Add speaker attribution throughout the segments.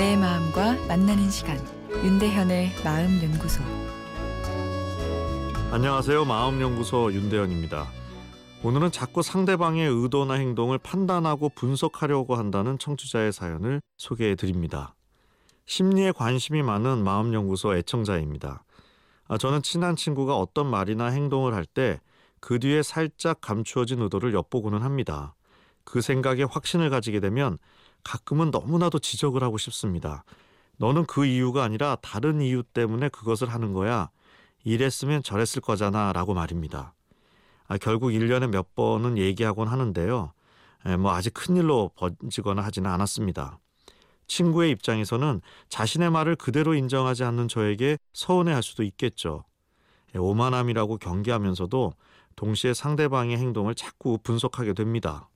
Speaker 1: 만나는 시간 윤대현의 마음 연구소
Speaker 2: 안녕하세요. 마음 연구소 윤대현입니다. 오늘은 자꾸 상대방의 의도나 행동을 판단하고 분석하려고 한다는 청취자의 사연을 소개해 드립니다. 심리에 관심이 많은 마음 연구소 애청자입니다. 아, 저는 친한 친구가 어떤 말이나 행동을 할 때 그 뒤에 살짝 감추어진 의도를 엿보고는 합니다. 그 생각에 확신을 가지게 되면 가끔은 너무나도 지적을 하고 싶습니다. 너는 그 이유가 아니라 다른 이유 때문에 그것을 하는 거야. 이랬으면 저랬을 거잖아 라고 말입니다. 아, 결국 1년에 몇 번은 얘기하곤 하는데요. 에, 뭐 아직 큰일로 번지거나 하지는 않았습니다. 친구의 입장에서는 자신의 말을 그대로 인정하지 않는 저에게 서운해 할 수도 있겠죠. 에, 오만함이라고 경계하면서도 동시에 상대방의 행동을 자꾸 분석하게 됩니다.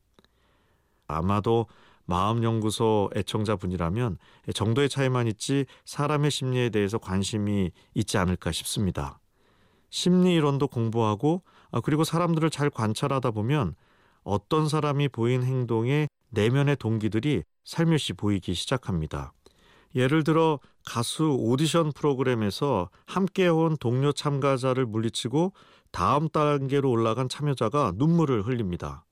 Speaker 2: 아마도 마음연구소 애청자분이라면 정도의 차이만 있지 사람의 심리에 대해서 관심이 있지 않을까 싶습니다. 심리 이론도 공부하고 아, 그리고 사람들을 잘 관찰하다 보면 어떤 사람이 보인 행동의 내면의 동기들이 살며시 보이기 시작합니다. 예를 들어 가수 오디션 프로그램에서 함께 온 동료 참가자를 물리치고 다음 단계로 올라간 참여자가 눈물을 흘립니다.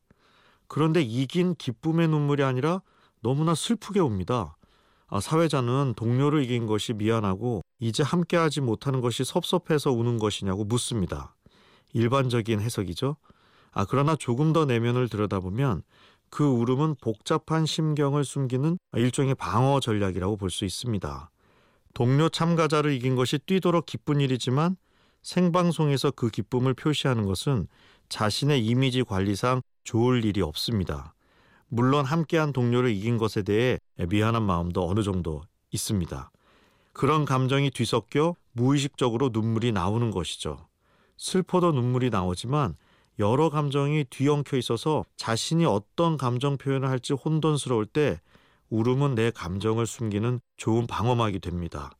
Speaker 2: 그런데 이긴 기쁨의 눈물이 아니라 너무나 슬프게 옵니다. 아, 사회자는 동료를 이긴 것이 미안하고 이제 함께하지 못하는 것이 섭섭해서 우는 것이냐고 묻습니다. 일반적인 해석이죠. 아, 그러나 조금 더 내면을 들여다보면 그 울음은 복잡한 심경을 숨기는 일종의 방어 전략이라고 볼 수 있습니다. 동료 참가자를 이긴 것이 뛰도록 기쁜 일이지만 생방송에서 그 기쁨을 표시하는 것은 자신의 이미지 관리상 좋을 일이 없습니다. 물론 함께한 동료를 이긴 것에 대해 미안한 마음도 어느 정도 있습니다. 그런 감정이 뒤섞여 무의식적으로 눈물이 나오는 것이죠. 슬퍼도 눈물이 나오지만 여러 감정이 뒤엉켜 있어서 자신이 어떤 감정 표현을 할지 혼돈스러울 때 울음은 내 감정을 숨기는 좋은 방어막이 됩니다.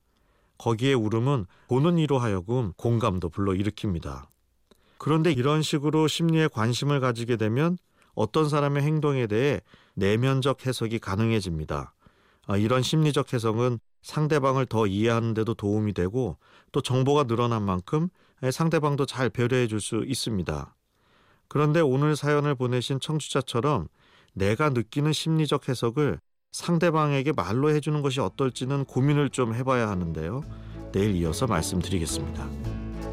Speaker 2: 거기에 울음은 보는 이로 하여금 공감도 불러일으킵니다. 그런데 이런 식으로 심리에 관심을 가지게 되면 어떤 사람의 행동에 대해 내면적 해석이 가능해집니다. 아, 이런 심리적 해석은 상대방을 더 이해하는 데도 도움이 되고 또 정보가 늘어난 만큼 상대방도 잘 배려해 줄 수 있습니다. 그런데 오늘 사연을 보내신 청취자처럼 내가 느끼는 심리적 해석을 상대방에게 말로 해주는 것이 어떨지는 고민을 좀 해봐야 하는데요. 내일 이어서 말씀드리겠습니다.